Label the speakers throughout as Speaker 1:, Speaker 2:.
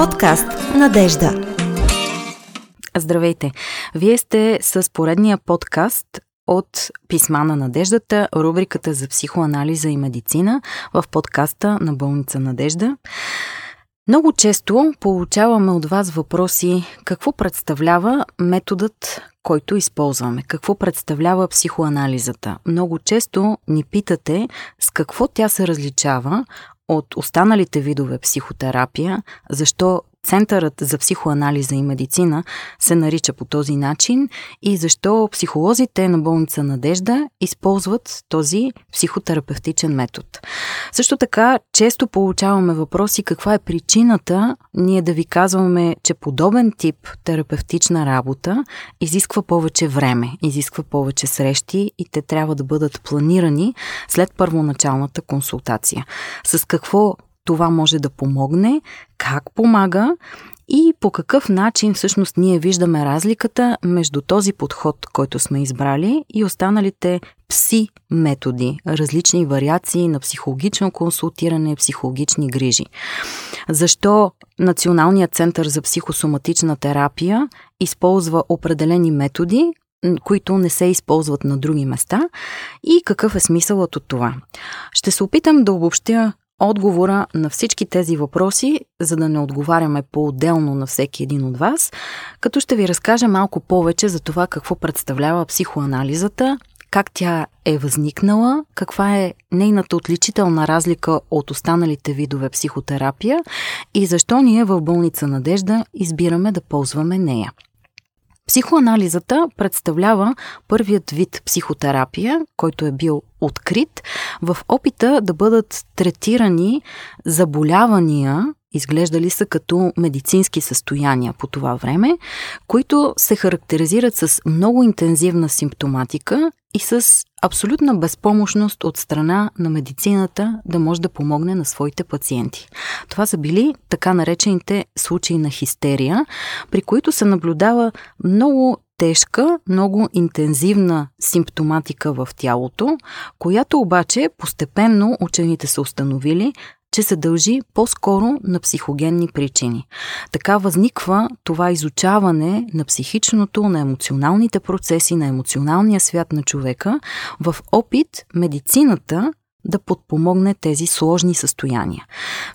Speaker 1: Подкаст Надежда.
Speaker 2: Здравейте! Вие сте с поредния подкаст от Писма на надеждата, рубриката за психоанализа и медицина в подкаста на болница Надежда. Много често получаваме от вас въпроси какво представлява методът, който използваме, какво представлява психоанализата. Много често ни питате с какво тя се различава от останалите видове психотерапия, защо Центърът за психоанализа и медицина се нарича по този начин и защо психолозите на болница Надежда използват този психотерапевтичен метод. Също така, често получаваме въпроси каква е причината ние да ви казваме, че подобен тип терапевтична работа изисква повече време, изисква повече срещи и те трябва да бъдат планирани след първоначалната консултация. С какво това може да помогне, как помага и по какъв начин всъщност ние виждаме разликата между този подход, който сме избрали и останалите пси методи, различни вариации на психологично консултиране, психологични грижи. Защо Националният център за психосоматична терапия използва определени методи, които не се използват на други места и какъв е смисълът от това. Ще се опитам да обобщя отговора на всички тези въпроси, за да не отговаряме по-отделно на всеки един от вас, като ще ви разкажа малко повече за това какво представлява психоанализата, как тя е възникнала, каква е нейната отличителна разлика от останалите видове психотерапия и защо ние в болница Надежда избираме да ползваме нея. Психоанализата представлява първият вид психотерапия, който е бил открит в опита да бъдат третирани заболявания, изглеждали са като медицински състояния по това време, които се характеризират с много интензивна симптоматика и с абсолютна безпомощност от страна на медицината да може да помогне на своите пациенти. Това са били така наречените случаи на хистерия, при които се наблюдава много тежка, много интензивна симптоматика в тялото, която обаче постепенно учените са установили, че се дължи по-скоро на психогенни причини. Така възниква това изучаване на психичното, на емоционалните процеси, на емоционалния свят на човека в опит медицината да подпомогне тези сложни състояния.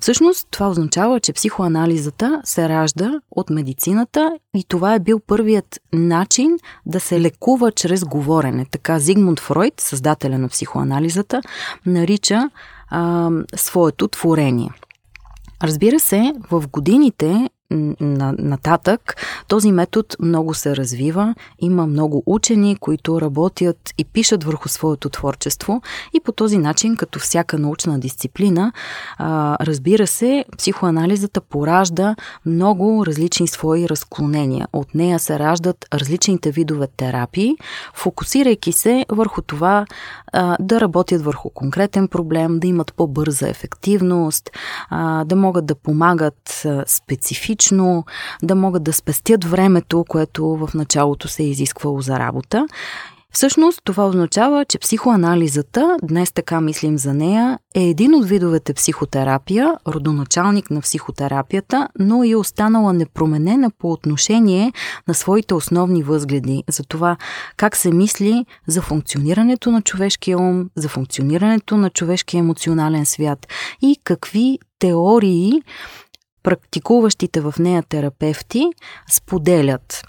Speaker 2: Всъщност това означава, че психоанализата се ражда от медицината и това е бил първият начин да се лекува чрез говорене. Така Зигмунд Фройд, създателя на психоанализата, нарича а, своето творение. Разбира се, в годините нататък този метод много се развива. Има много учени, които работят и пишат върху своето творчество и по този начин, като всяка научна дисциплина, разбира се, психоанализата поражда много различни свои разклонения. От нея се раждат различните видове терапии, фокусирайки се върху това да работят върху конкретен проблем, да имат по-бърза ефективност, да могат да помагат специфично, да могат да спестят времето, което в началото се е изисквало за работа. Всъщност това означава, че психоанализата, днес така мислим за нея, е един от видовете психотерапия, родоначалник на психотерапията, но и останала непроменена по отношение на своите основни възгледи за това как се мисли за функционирането на човешкия ум, за функционирането на човешкия емоционален свят и какви теории практикуващите в нея терапевти споделят.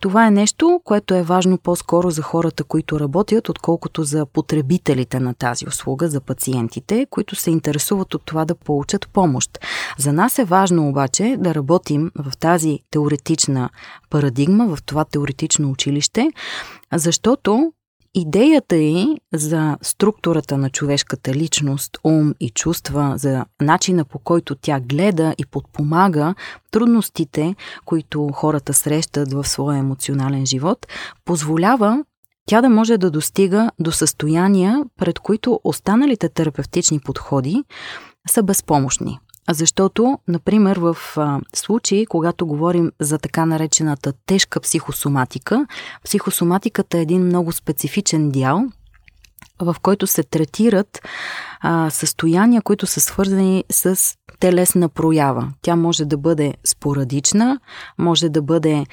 Speaker 2: Това е нещо, което е важно по-скоро за хората, които работят, отколкото за потребителите на тази услуга, за пациентите, които се интересуват от това да получат помощ. За нас е важно обаче да работим в тази теоретична парадигма, в това теоретично училище, защото Идеята е за структурата на човешката личност, ум и чувства, за начина по който тя гледа и подпомага трудностите, които хората срещат в своя емоционален живот, позволява тя да може да достига до състояния, пред които останалите терапевтични подходи са безпомощни. Защото, например, в а, случаи, когато говорим за така наречената тежка психосоматика, психосоматиката е един много специфичен дял в който се третират а, състояния, които са свързани с телесна проява. Тя може да бъде спорадична, може да бъде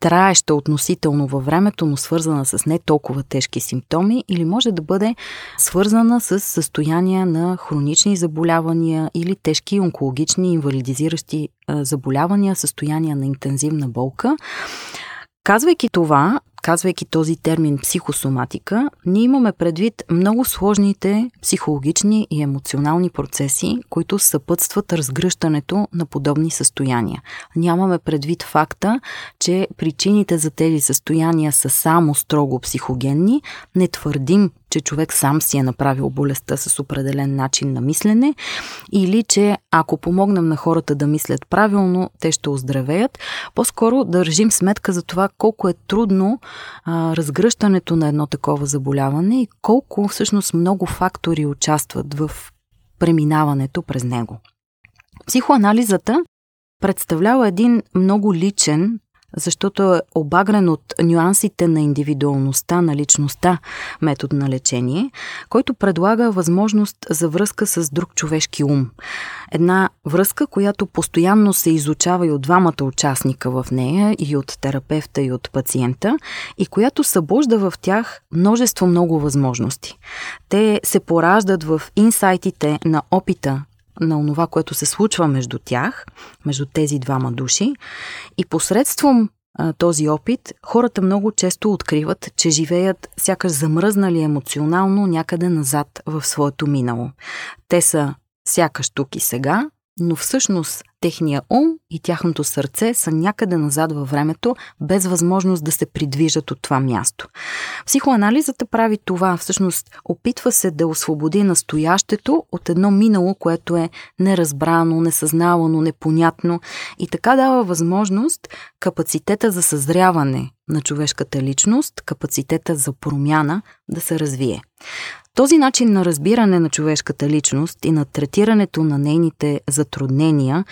Speaker 2: траеща относително във времето, но свързана с не толкова тежки симптоми, или може да бъде свързана с състояния на хронични заболявания или тежки онкологични инвалидизиращи заболявания, състояния на интензивна болка. Казвайки това, казвайки този термин психосоматика, ние имаме предвид много сложните психологични и емоционални процеси, които съпътстват разгръщането на подобни състояния. Нямаме предвид факта, че причините за тези състояния са само строго психогенни. Не твърдим, че човек сам си е направил болестта с определен начин на мислене или че ако помогнем на хората да мислят правилно, те ще оздравеят. По-скоро държим сметка за това колко е трудно а, разгръщането на едно такова заболяване и колко всъщност много фактори участват в преминаването през него. Психоанализата представлява един много личен защото е обагрен от нюансите на индивидуалността, на личността метод на лечение, който предлага възможност за връзка с друг човешки ум. Една връзка, която постоянно се изучава и от двамата участника в нея, и от терапевта, и от пациента, и която събужда в тях множество много възможности. Те се пораждат в инсайтите на опита на онова, което се случва между тях, между тези двама души. И посредством а, този опит, хората много често откриват, че живеят сякаш замръзнали емоционално някъде назад в своето минало. Те са сякаш тук и сега, но всъщност техния ум и тяхното сърце са някъде назад във времето, без възможност да се придвижат от това място. Психоанализата прави това, всъщност опитва се да освободи настоящето от едно минало, което е неразбрано, несъзнавано, непонятно и така дава възможност капацитета за съзряване на човешката личност, капацитета за промяна да се развие. Този начин на разбиране на човешката личност и на третирането на нейните затруднения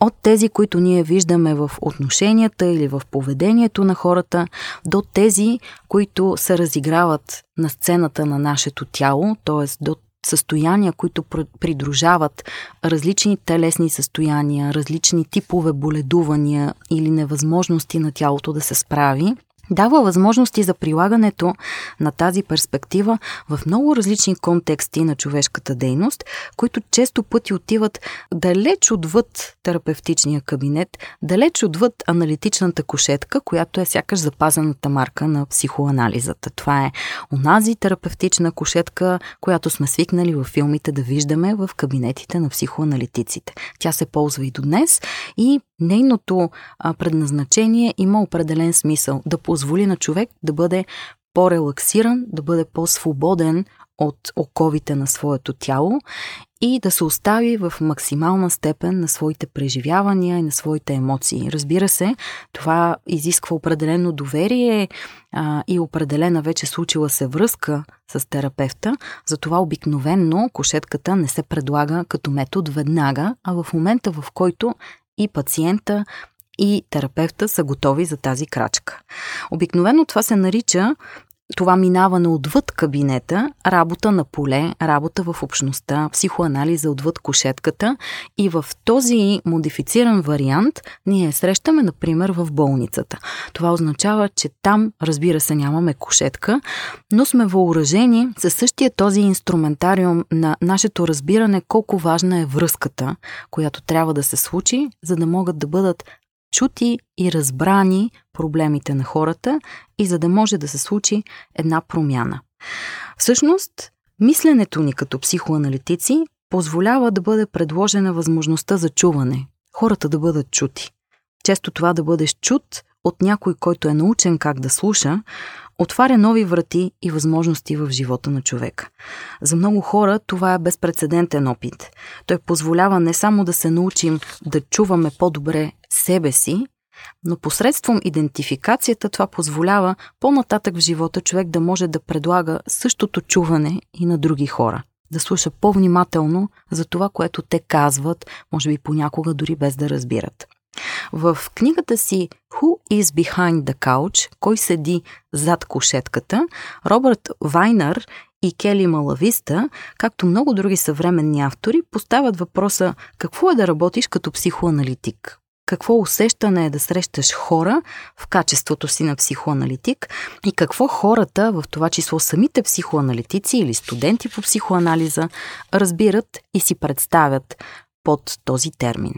Speaker 2: от тези, които ние виждаме в отношенията или в поведението на хората, до тези, които се разиграват на сцената на нашето тяло, т.е. до състояния, които придружават различни телесни състояния, различни типове боледувания или невъзможности на тялото да се справи дава възможности за прилагането на тази перспектива в много различни контексти на човешката дейност, които често пъти отиват далеч отвъд терапевтичния кабинет, далеч отвъд аналитичната кошетка, която е сякаш запазената марка на психоанализата. Това е онази терапевтична кошетка, която сме свикнали във филмите да виждаме в кабинетите на психоаналитиците. Тя се ползва и до днес и нейното предназначение има определен смисъл да позволи на човек да бъде по-релаксиран, да бъде по-свободен от оковите на своето тяло и да се остави в максимална степен на своите преживявания и на своите емоции. Разбира се, това изисква определено доверие а, и определена вече случила се връзка с терапевта, затова обикновенно кошетката не се предлага като метод веднага, а в момента в който и пациента, и терапевта са готови за тази крачка. Обикновено това се нарича това минаване отвъд кабинета, работа на поле, работа в общността, психоанализа отвъд кошетката и в този модифициран вариант ние срещаме, например, в болницата. Това означава, че там, разбира се, нямаме кошетка, но сме въоръжени със същия този инструментариум на нашето разбиране колко важна е връзката, която трябва да се случи, за да могат да бъдат чути и разбрани проблемите на хората и за да може да се случи една промяна. Всъщност, мисленето ни като психоаналитици позволява да бъде предложена възможността за чуване, хората да бъдат чути. Често това да бъдеш чут от някой, който е научен как да слуша, отваря нови врати и възможности в живота на човека. За много хора това е безпредседентен опит. Той позволява не само да се научим да чуваме по-добре себе си, но посредством идентификацията това позволява по-нататък в живота човек да може да предлага същото чуване и на други хора. Да слуша по-внимателно за това, което те казват, може би понякога дори без да разбират. В книгата си Who is Behind the Couch, кой седи зад кошетката, Робърт Вайнер и Кели Малависта, както много други съвременни автори, поставят въпроса какво е да работиш като психоаналитик? Какво усещане е да срещаш хора в качеството си на психоаналитик? И какво хората, в това число самите психоаналитици или студенти по психоанализа, разбират и си представят под този термин.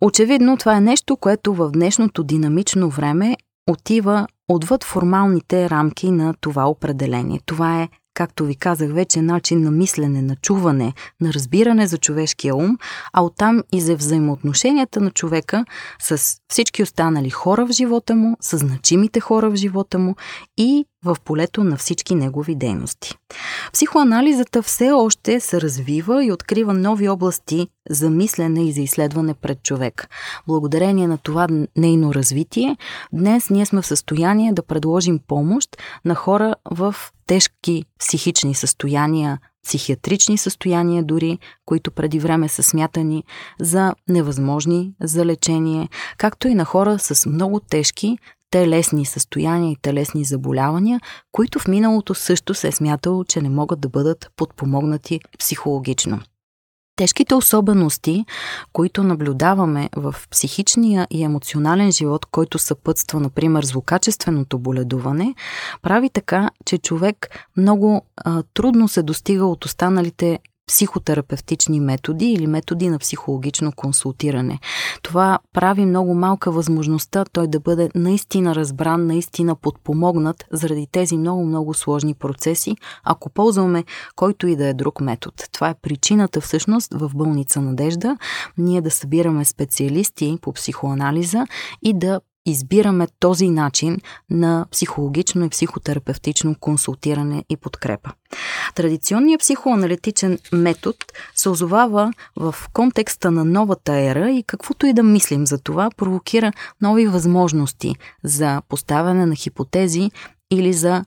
Speaker 2: Очевидно, това е нещо, което в днешното динамично време отива отвъд формалните рамки на това определение. Това е както ви казах вече, начин на мислене, на чуване, на разбиране за човешкия ум, а оттам и за взаимоотношенията на човека с всички останали хора в живота му, с значимите хора в живота му и в полето на всички негови дейности. Психоанализата все още се развива и открива нови области за мислене и за изследване пред човек. Благодарение на това нейно развитие, днес ние сме в състояние да предложим помощ на хора в тежки психични състояния, психиатрични състояния дори, които преди време са смятани за невъзможни за лечение, както и на хора с много тежки телесни състояния и телесни заболявания, които в миналото също се е смятало, че не могат да бъдат подпомогнати психологично. Тежките особености, които наблюдаваме в психичния и емоционален живот, който съпътства, например, злокачественото боледуване, прави така, че човек много а, трудно се достига от останалите психотерапевтични методи или методи на психологично консултиране. Това прави много малка възможността той да бъде наистина разбран, наистина подпомогнат заради тези много-много сложни процеси, ако ползваме който и да е друг метод. Това е причината всъщност в болница Надежда ние да събираме специалисти по психоанализа и да избираме този начин на психологично и психотерапевтично консултиране и подкрепа. Традиционният психоаналитичен метод се озовава в контекста на новата ера и каквото и да мислим за това, провокира нови възможности за поставяне на хипотези или за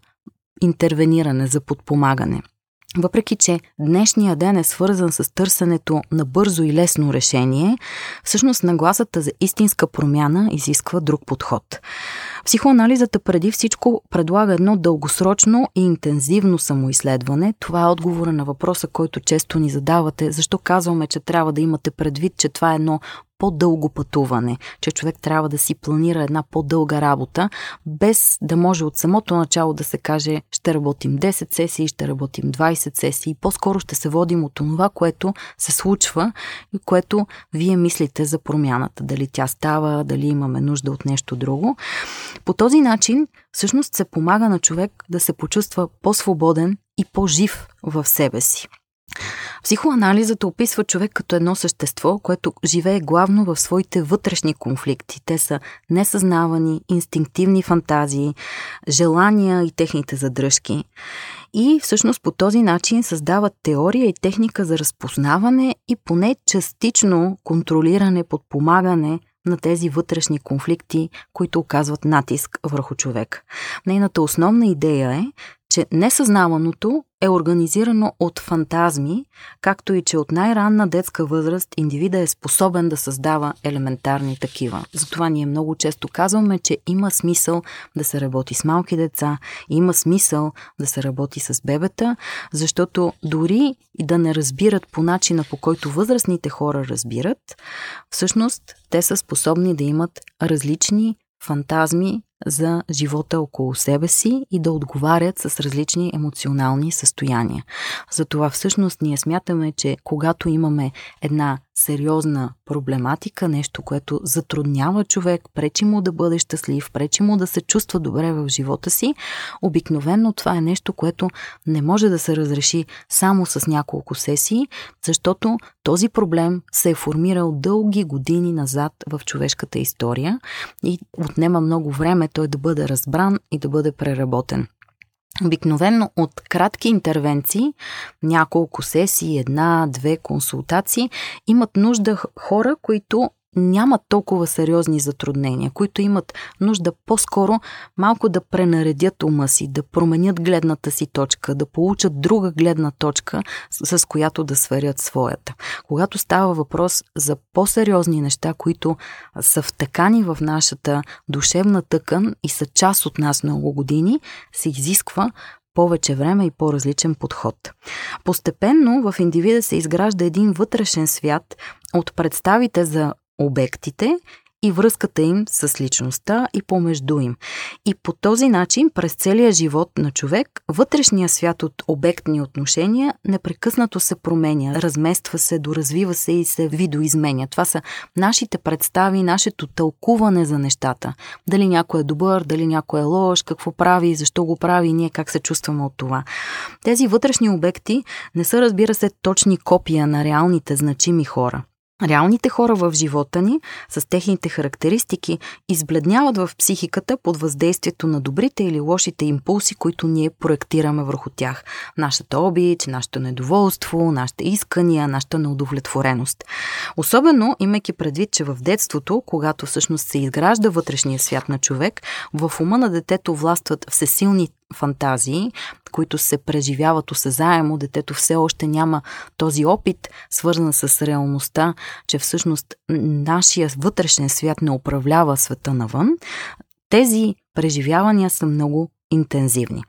Speaker 2: интервениране, за подпомагане – въпреки, че днешния ден е свързан с търсенето на бързо и лесно решение, всъщност нагласата за истинска промяна изисква друг подход. Психоанализата преди всичко предлага едно дългосрочно и интензивно самоизследване. Това е отговора на въпроса, който често ни задавате. Защо казваме, че трябва да имате предвид, че това е едно по-дълго пътуване, че човек трябва да си планира една по-дълга работа, без да може от самото начало да се каже ще работим 10 сесии, ще работим 20 сесии. По-скоро ще се водим от това, което се случва и което вие мислите за промяната. Дали тя става, дали имаме нужда от нещо друго. По този начин всъщност се помага на човек да се почувства по-свободен и по-жив в себе си. Психоанализът описва човек като едно същество, което живее главно в своите вътрешни конфликти. Те са несъзнавани, инстинктивни фантазии, желания и техните задръжки. И всъщност по този начин създават теория и техника за разпознаване и поне частично контролиране, подпомагане на тези вътрешни конфликти, които оказват натиск върху човек. Нейната основна идея е, че несъзнаваното е организирано от фантазми, както и че от най-ранна детска възраст индивида е способен да създава елементарни такива. Затова ние много често казваме, че има смисъл да се работи с малки деца, има смисъл да се работи с бебета, защото дори и да не разбират по начина по който възрастните хора разбират, всъщност те са способни да имат различни фантазми за живота около себе си и да отговарят с различни емоционални състояния. Затова всъщност ние смятаме, че когато имаме една сериозна проблематика, нещо, което затруднява човек, пречи му да бъде щастлив, пречи му да се чувства добре в живота си, обикновенно това е нещо, което не може да се разреши само с няколко сесии, защото този проблем се е формирал дълги години назад в човешката история и отнема много време той да бъде разбран и да бъде преработен. Обикновено от кратки интервенции, няколко сесии, една, две консултации, имат нужда хора, които нямат толкова сериозни затруднения, които имат нужда по-скоро малко да пренаредят ума си, да променят гледната си точка, да получат друга гледна точка, с, с която да сверят своята. Когато става въпрос за по-сериозни неща, които са втъкани в нашата душевна тъкан и са част от нас много години, се изисква повече време и по-различен подход. Постепенно в индивида се изгражда един вътрешен свят от представите за обектите и връзката им с личността и помежду им. И по този начин, през целия живот на човек, вътрешния свят от обектни отношения непрекъснато се променя, размества се, доразвива се и се видоизменя. Това са нашите представи, нашето тълкуване за нещата. Дали някой е добър, дали някой е лош, какво прави, защо го прави и ние как се чувстваме от това. Тези вътрешни обекти не са, разбира се, точни копия на реалните значими хора. Реалните хора в живота ни, с техните характеристики, избледняват в психиката под въздействието на добрите или лошите импулси, които ние проектираме върху тях. Нашата обич, нашето недоволство, нашите искания, нашата неудовлетвореност. Особено имайки предвид, че в детството, когато всъщност се изгражда вътрешния свят на човек, в ума на детето властват всесилни фантазии, които се преживяват осезаемо, детето все още няма този опит, свързан с реалността, че всъщност нашия вътрешен свят не управлява света навън, тези преживявания са много интензивни.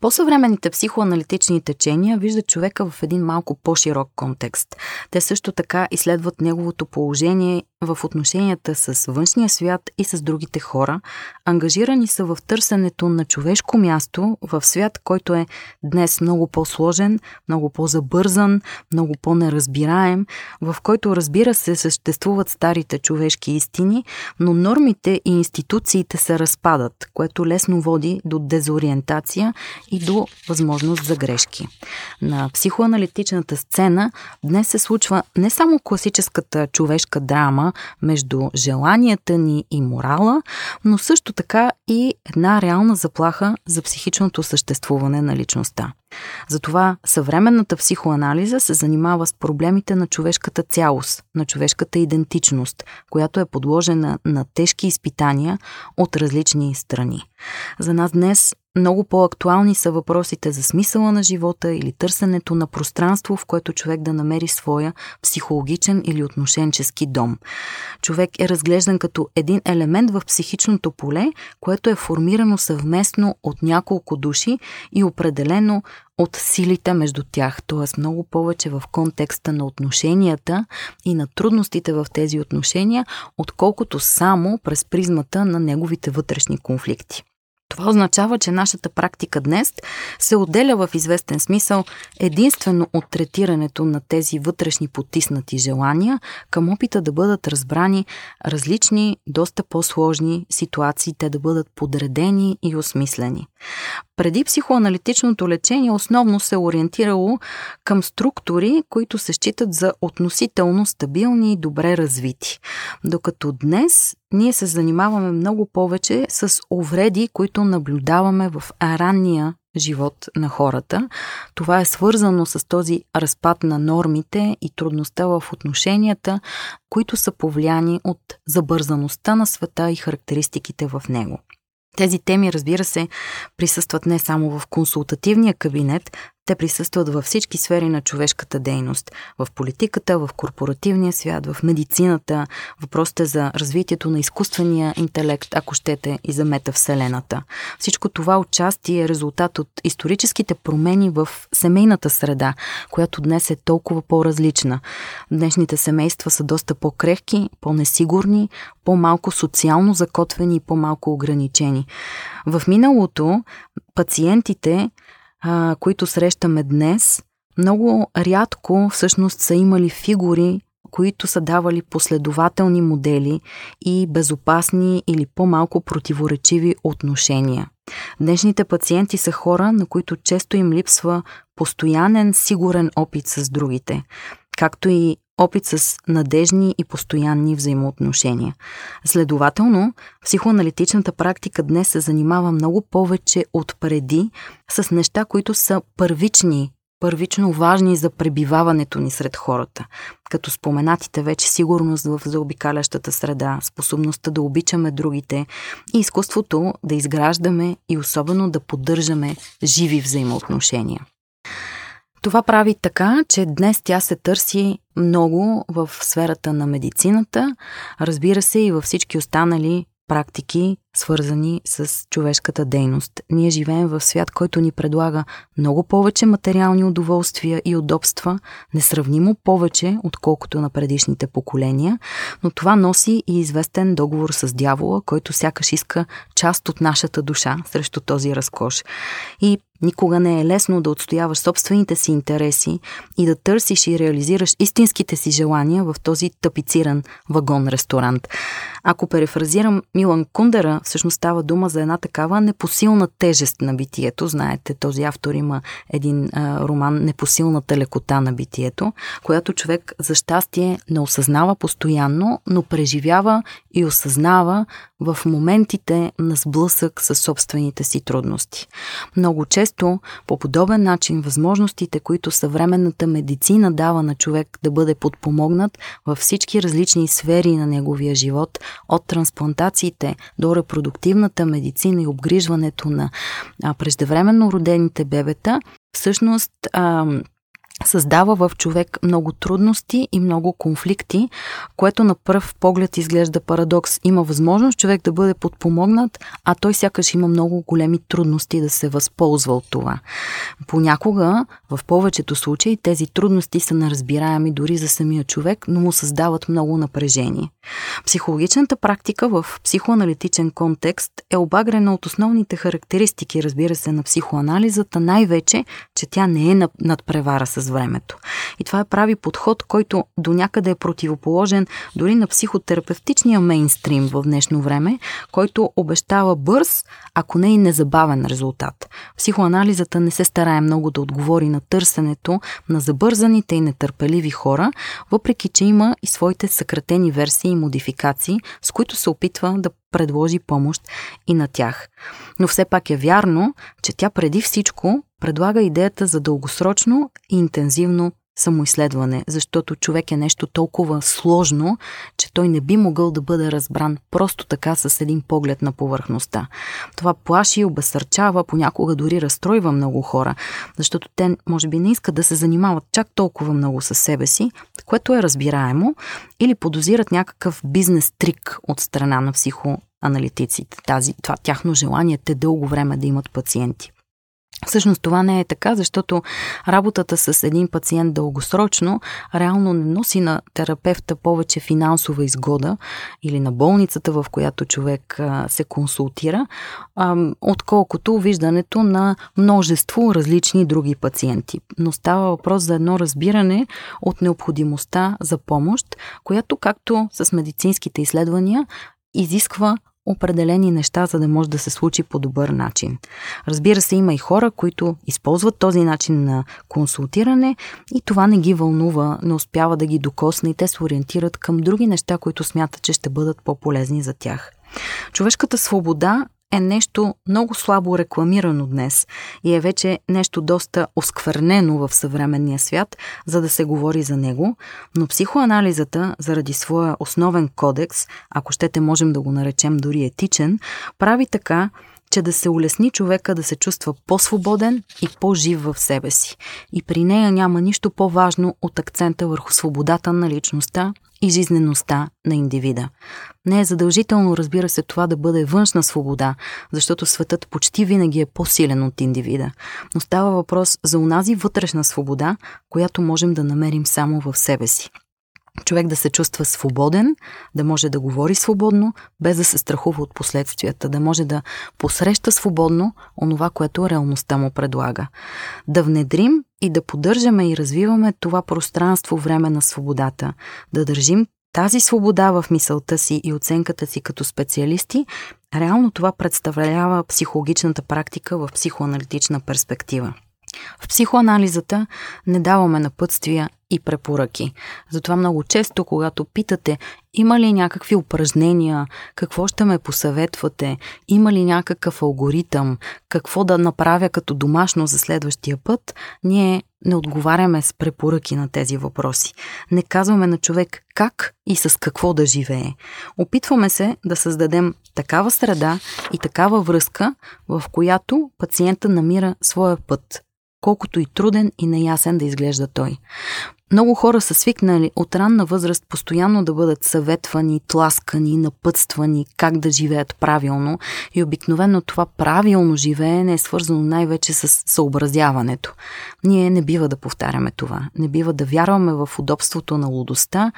Speaker 2: По-съвременните психоаналитични течения виждат човека в един малко по-широк контекст. Те също така изследват неговото положение в отношенията с външния свят и с другите хора. Ангажирани са в търсенето на човешко място в свят, който е днес много по-сложен, много по-забързан, много по-неразбираем, в който разбира се съществуват старите човешки истини, но нормите и институциите се разпадат, което лесно води до дезориентация и до възможност за грешки. На психоаналитичната сцена днес се случва не само класическата човешка драма между желанията ни и морала, но също така и една реална заплаха за психичното съществуване на личността. Затова съвременната психоанализа се занимава с проблемите на човешката цялост, на човешката идентичност, която е подложена на тежки изпитания от различни страни. За нас днес много по-актуални са въпросите за смисъла на живота или търсенето на пространство, в което човек да намери своя психологичен или отношенчески дом. Човек е разглеждан като един елемент в психичното поле, което е формирано съвместно от няколко души и определено от силите между тях, т.е. много повече в контекста на отношенията и на трудностите в тези отношения, отколкото само през призмата на неговите вътрешни конфликти. Това означава, че нашата практика днес се отделя в известен смисъл единствено от третирането на тези вътрешни потиснати желания към опита да бъдат разбрани различни, доста по-сложни ситуации, те да бъдат подредени и осмислени. Преди психоаналитичното лечение основно се е ориентирало към структури, които се считат за относително стабилни и добре развити. Докато днес ние се занимаваме много повече с увреди, които наблюдаваме в ранния живот на хората. Това е свързано с този разпад на нормите и трудността в отношенията, които са повлияни от забързаността на света и характеристиките в него. Тези теми, разбира се, присъстват не само в консултативния кабинет, те присъстват във всички сфери на човешката дейност. В политиката, в корпоративния свят, в медицината. Въпросът е за развитието на изкуствения интелект, ако щете, и за метавселената. Всичко това отчасти е резултат от историческите промени в семейната среда, която днес е толкова по-различна. Днешните семейства са доста по-крехки, по-несигурни, по-малко социално закотвени и по-малко ограничени. В миналото пациентите а, които срещаме днес, много рядко всъщност са имали фигури, които са давали последователни модели и безопасни или по-малко противоречиви отношения. Днешните пациенти са хора, на които често им липсва постоянен, сигурен опит с другите, както и опит с надежни и постоянни взаимоотношения. Следователно, психоаналитичната практика днес се занимава много повече от преди с неща, които са първични първично важни за пребиваването ни сред хората, като споменатите вече сигурност в заобикалящата среда, способността да обичаме другите и изкуството да изграждаме и особено да поддържаме живи взаимоотношения. Това прави така, че днес тя се търси много в сферата на медицината, разбира се и във всички останали практики, свързани с човешката дейност. Ние живеем в свят, който ни предлага много повече материални удоволствия и удобства, несравнимо повече, отколкото на предишните поколения, но това носи и известен договор с дявола, който сякаш иска част от нашата душа срещу този разкош. И Никога не е лесно да отстояваш собствените си интереси и да търсиш и реализираш истинските си желания в този тапициран вагон-ресторант. Ако перефразирам Милан Кундера, всъщност става дума за една такава непосилна тежест на битието. Знаете, този автор има един а, роман Непосилната лекота на битието, която човек за щастие не осъзнава постоянно, но преживява и осъзнава в моментите на сблъсък с собствените си трудности. Много често, по подобен начин, възможностите, които съвременната медицина дава на човек да бъде подпомогнат във всички различни сфери на неговия живот, от трансплантациите до репродуктивната медицина и обгрижването на преждевременно родените бебета, всъщност създава в човек много трудности и много конфликти, което на пръв поглед изглежда парадокс. Има възможност човек да бъде подпомогнат, а той сякаш има много големи трудности да се възползва от това. Понякога, в повечето случаи, тези трудности са неразбираеми дори за самия човек, но му създават много напрежение. Психологичната практика в психоаналитичен контекст е обагрена от основните характеристики, разбира се, на психоанализата, най-вече, че тя не е надпревара с времето. И това е прави подход, който до някъде е противоположен дори на психотерапевтичния мейнстрим в днешно време, който обещава бърз, ако не и незабавен резултат. Психоанализата не се старае много да отговори на търсенето на забързаните и нетърпеливи хора, въпреки че има и своите съкратени версии и модификации, с които се опитва да предложи помощ и на тях. Но все пак е вярно, че тя преди всичко предлага идеята за дългосрочно и интензивно самоизследване, защото човек е нещо толкова сложно, че той не би могъл да бъде разбран просто така с един поглед на повърхността. Това плаши, обесърчава, понякога дори разстройва много хора, защото те може би не искат да се занимават чак толкова много със себе си, което е разбираемо, или подозират някакъв бизнес трик от страна на психоаналитиците. Тази, това тяхно желание те дълго време да имат пациенти. Всъщност това не е така, защото работата с един пациент дългосрочно реално не носи на терапевта повече финансова изгода или на болницата, в която човек се консултира, отколкото виждането на множество различни други пациенти. Но става въпрос за едно разбиране от необходимостта за помощ, която, както с медицинските изследвания, изисква определени неща, за да може да се случи по добър начин. Разбира се, има и хора, които използват този начин на консултиране и това не ги вълнува, не успява да ги докосне и те се ориентират към други неща, които смятат, че ще бъдат по-полезни за тях. Човешката свобода е нещо много слабо рекламирано днес и е вече нещо доста осквернено в съвременния свят, за да се говори за него, но психоанализата, заради своя основен кодекс, ако щете можем да го наречем дори етичен, прави така, че да се улесни човека да се чувства по-свободен и по-жив в себе си. И при нея няма нищо по-важно от акцента върху свободата на личността и жизнеността на индивида. Не е задължително, разбира се, това да бъде външна свобода, защото светът почти винаги е по-силен от индивида. Но става въпрос за унази вътрешна свобода, която можем да намерим само в себе си човек да се чувства свободен, да може да говори свободно, без да се страхува от последствията, да може да посреща свободно онова, което реалността му предлага. Да внедрим и да поддържаме и развиваме това пространство време на свободата, да държим тази свобода в мисълта си и оценката си като специалисти, реално това представлява психологичната практика в психоаналитична перспектива. В психоанализата не даваме напътствия и препоръки. Затова много често, когато питате има ли някакви упражнения, какво ще ме посъветвате, има ли някакъв алгоритъм, какво да направя като домашно за следващия път, ние не отговаряме с препоръки на тези въпроси. Не казваме на човек как и с какво да живее. Опитваме се да създадем такава среда и такава връзка, в която пациента намира своя път, колкото и труден и неясен да изглежда той. Много хора са свикнали от ранна възраст постоянно да бъдат съветвани, тласкани, напътствани как да живеят правилно и обикновено това правилно живеене е свързано най-вече с съобразяването. Ние не бива да повтаряме това. Не бива да вярваме в удобството на лудостта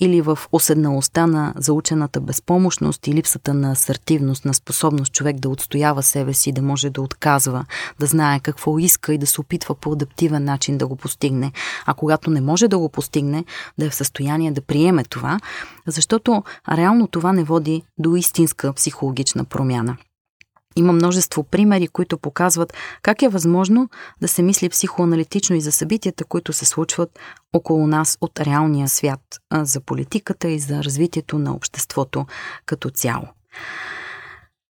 Speaker 2: или в оседналостта на заучената безпомощност и липсата на асертивност, на способност човек да отстоява себе си, да може да отказва, да знае какво иска и да се опитва по адаптивен начин да го постигне. А когато не може да го постигне, да е в състояние да приеме това, защото реално това не води до истинска психологична промяна. Има множество примери, които показват как е възможно да се мисли психоаналитично и за събитията, които се случват около нас от реалния свят, за политиката и за развитието на обществото като цяло.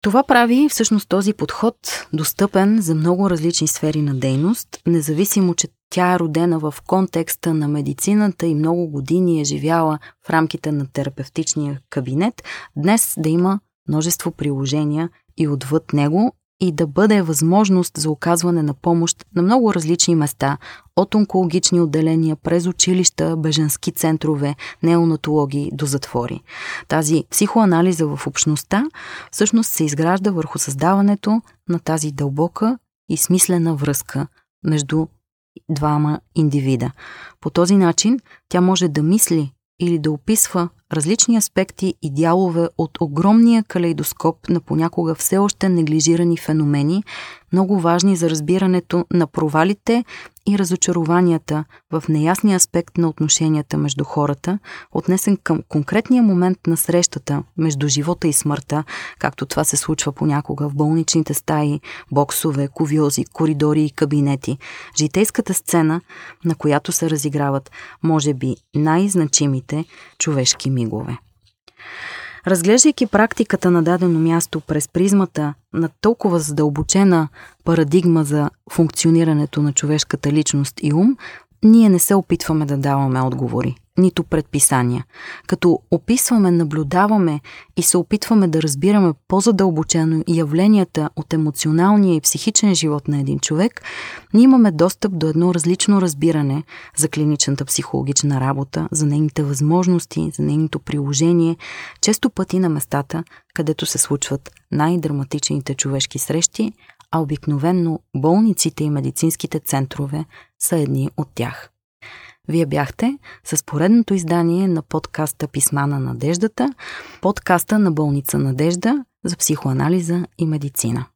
Speaker 2: Това прави всъщност този подход достъпен за много различни сфери на дейност, независимо, че тя е родена в контекста на медицината и много години е живяла в рамките на терапевтичния кабинет, днес да има множество приложения и отвъд него и да бъде възможност за оказване на помощ на много различни места, от онкологични отделения, през училища, беженски центрове, неонатологии до затвори. Тази психоанализа в общността всъщност се изгражда върху създаването на тази дълбока и смислена връзка между двама индивида. По този начин тя може да мисли или да описва различни аспекти и дялове от огромния калейдоскоп на понякога все още неглижирани феномени, много важни за разбирането на провалите и разочарованията в неясния аспект на отношенията между хората, отнесен към конкретния момент на срещата между живота и смъртта, както това се случва понякога в болничните стаи, боксове, ковиози, коридори и кабинети. Житейската сцена, на която се разиграват, може би, най-значимите човешки мигове. Разглеждайки практиката на дадено място през призмата на толкова задълбочена парадигма за функционирането на човешката личност и ум, ние не се опитваме да даваме отговори нито предписания. Като описваме, наблюдаваме и се опитваме да разбираме по-задълбочено явленията от емоционалния и психичен живот на един човек, ние имаме достъп до едно различно разбиране за клиничната психологична работа, за нейните възможности, за нейното приложение, често пъти на местата, където се случват най-драматичните човешки срещи, а обикновенно болниците и медицинските центрове са едни от тях. Вие бяхте с поредното издание на подкаста Писма на надеждата, подкаста на болница Надежда за психоанализа и медицина.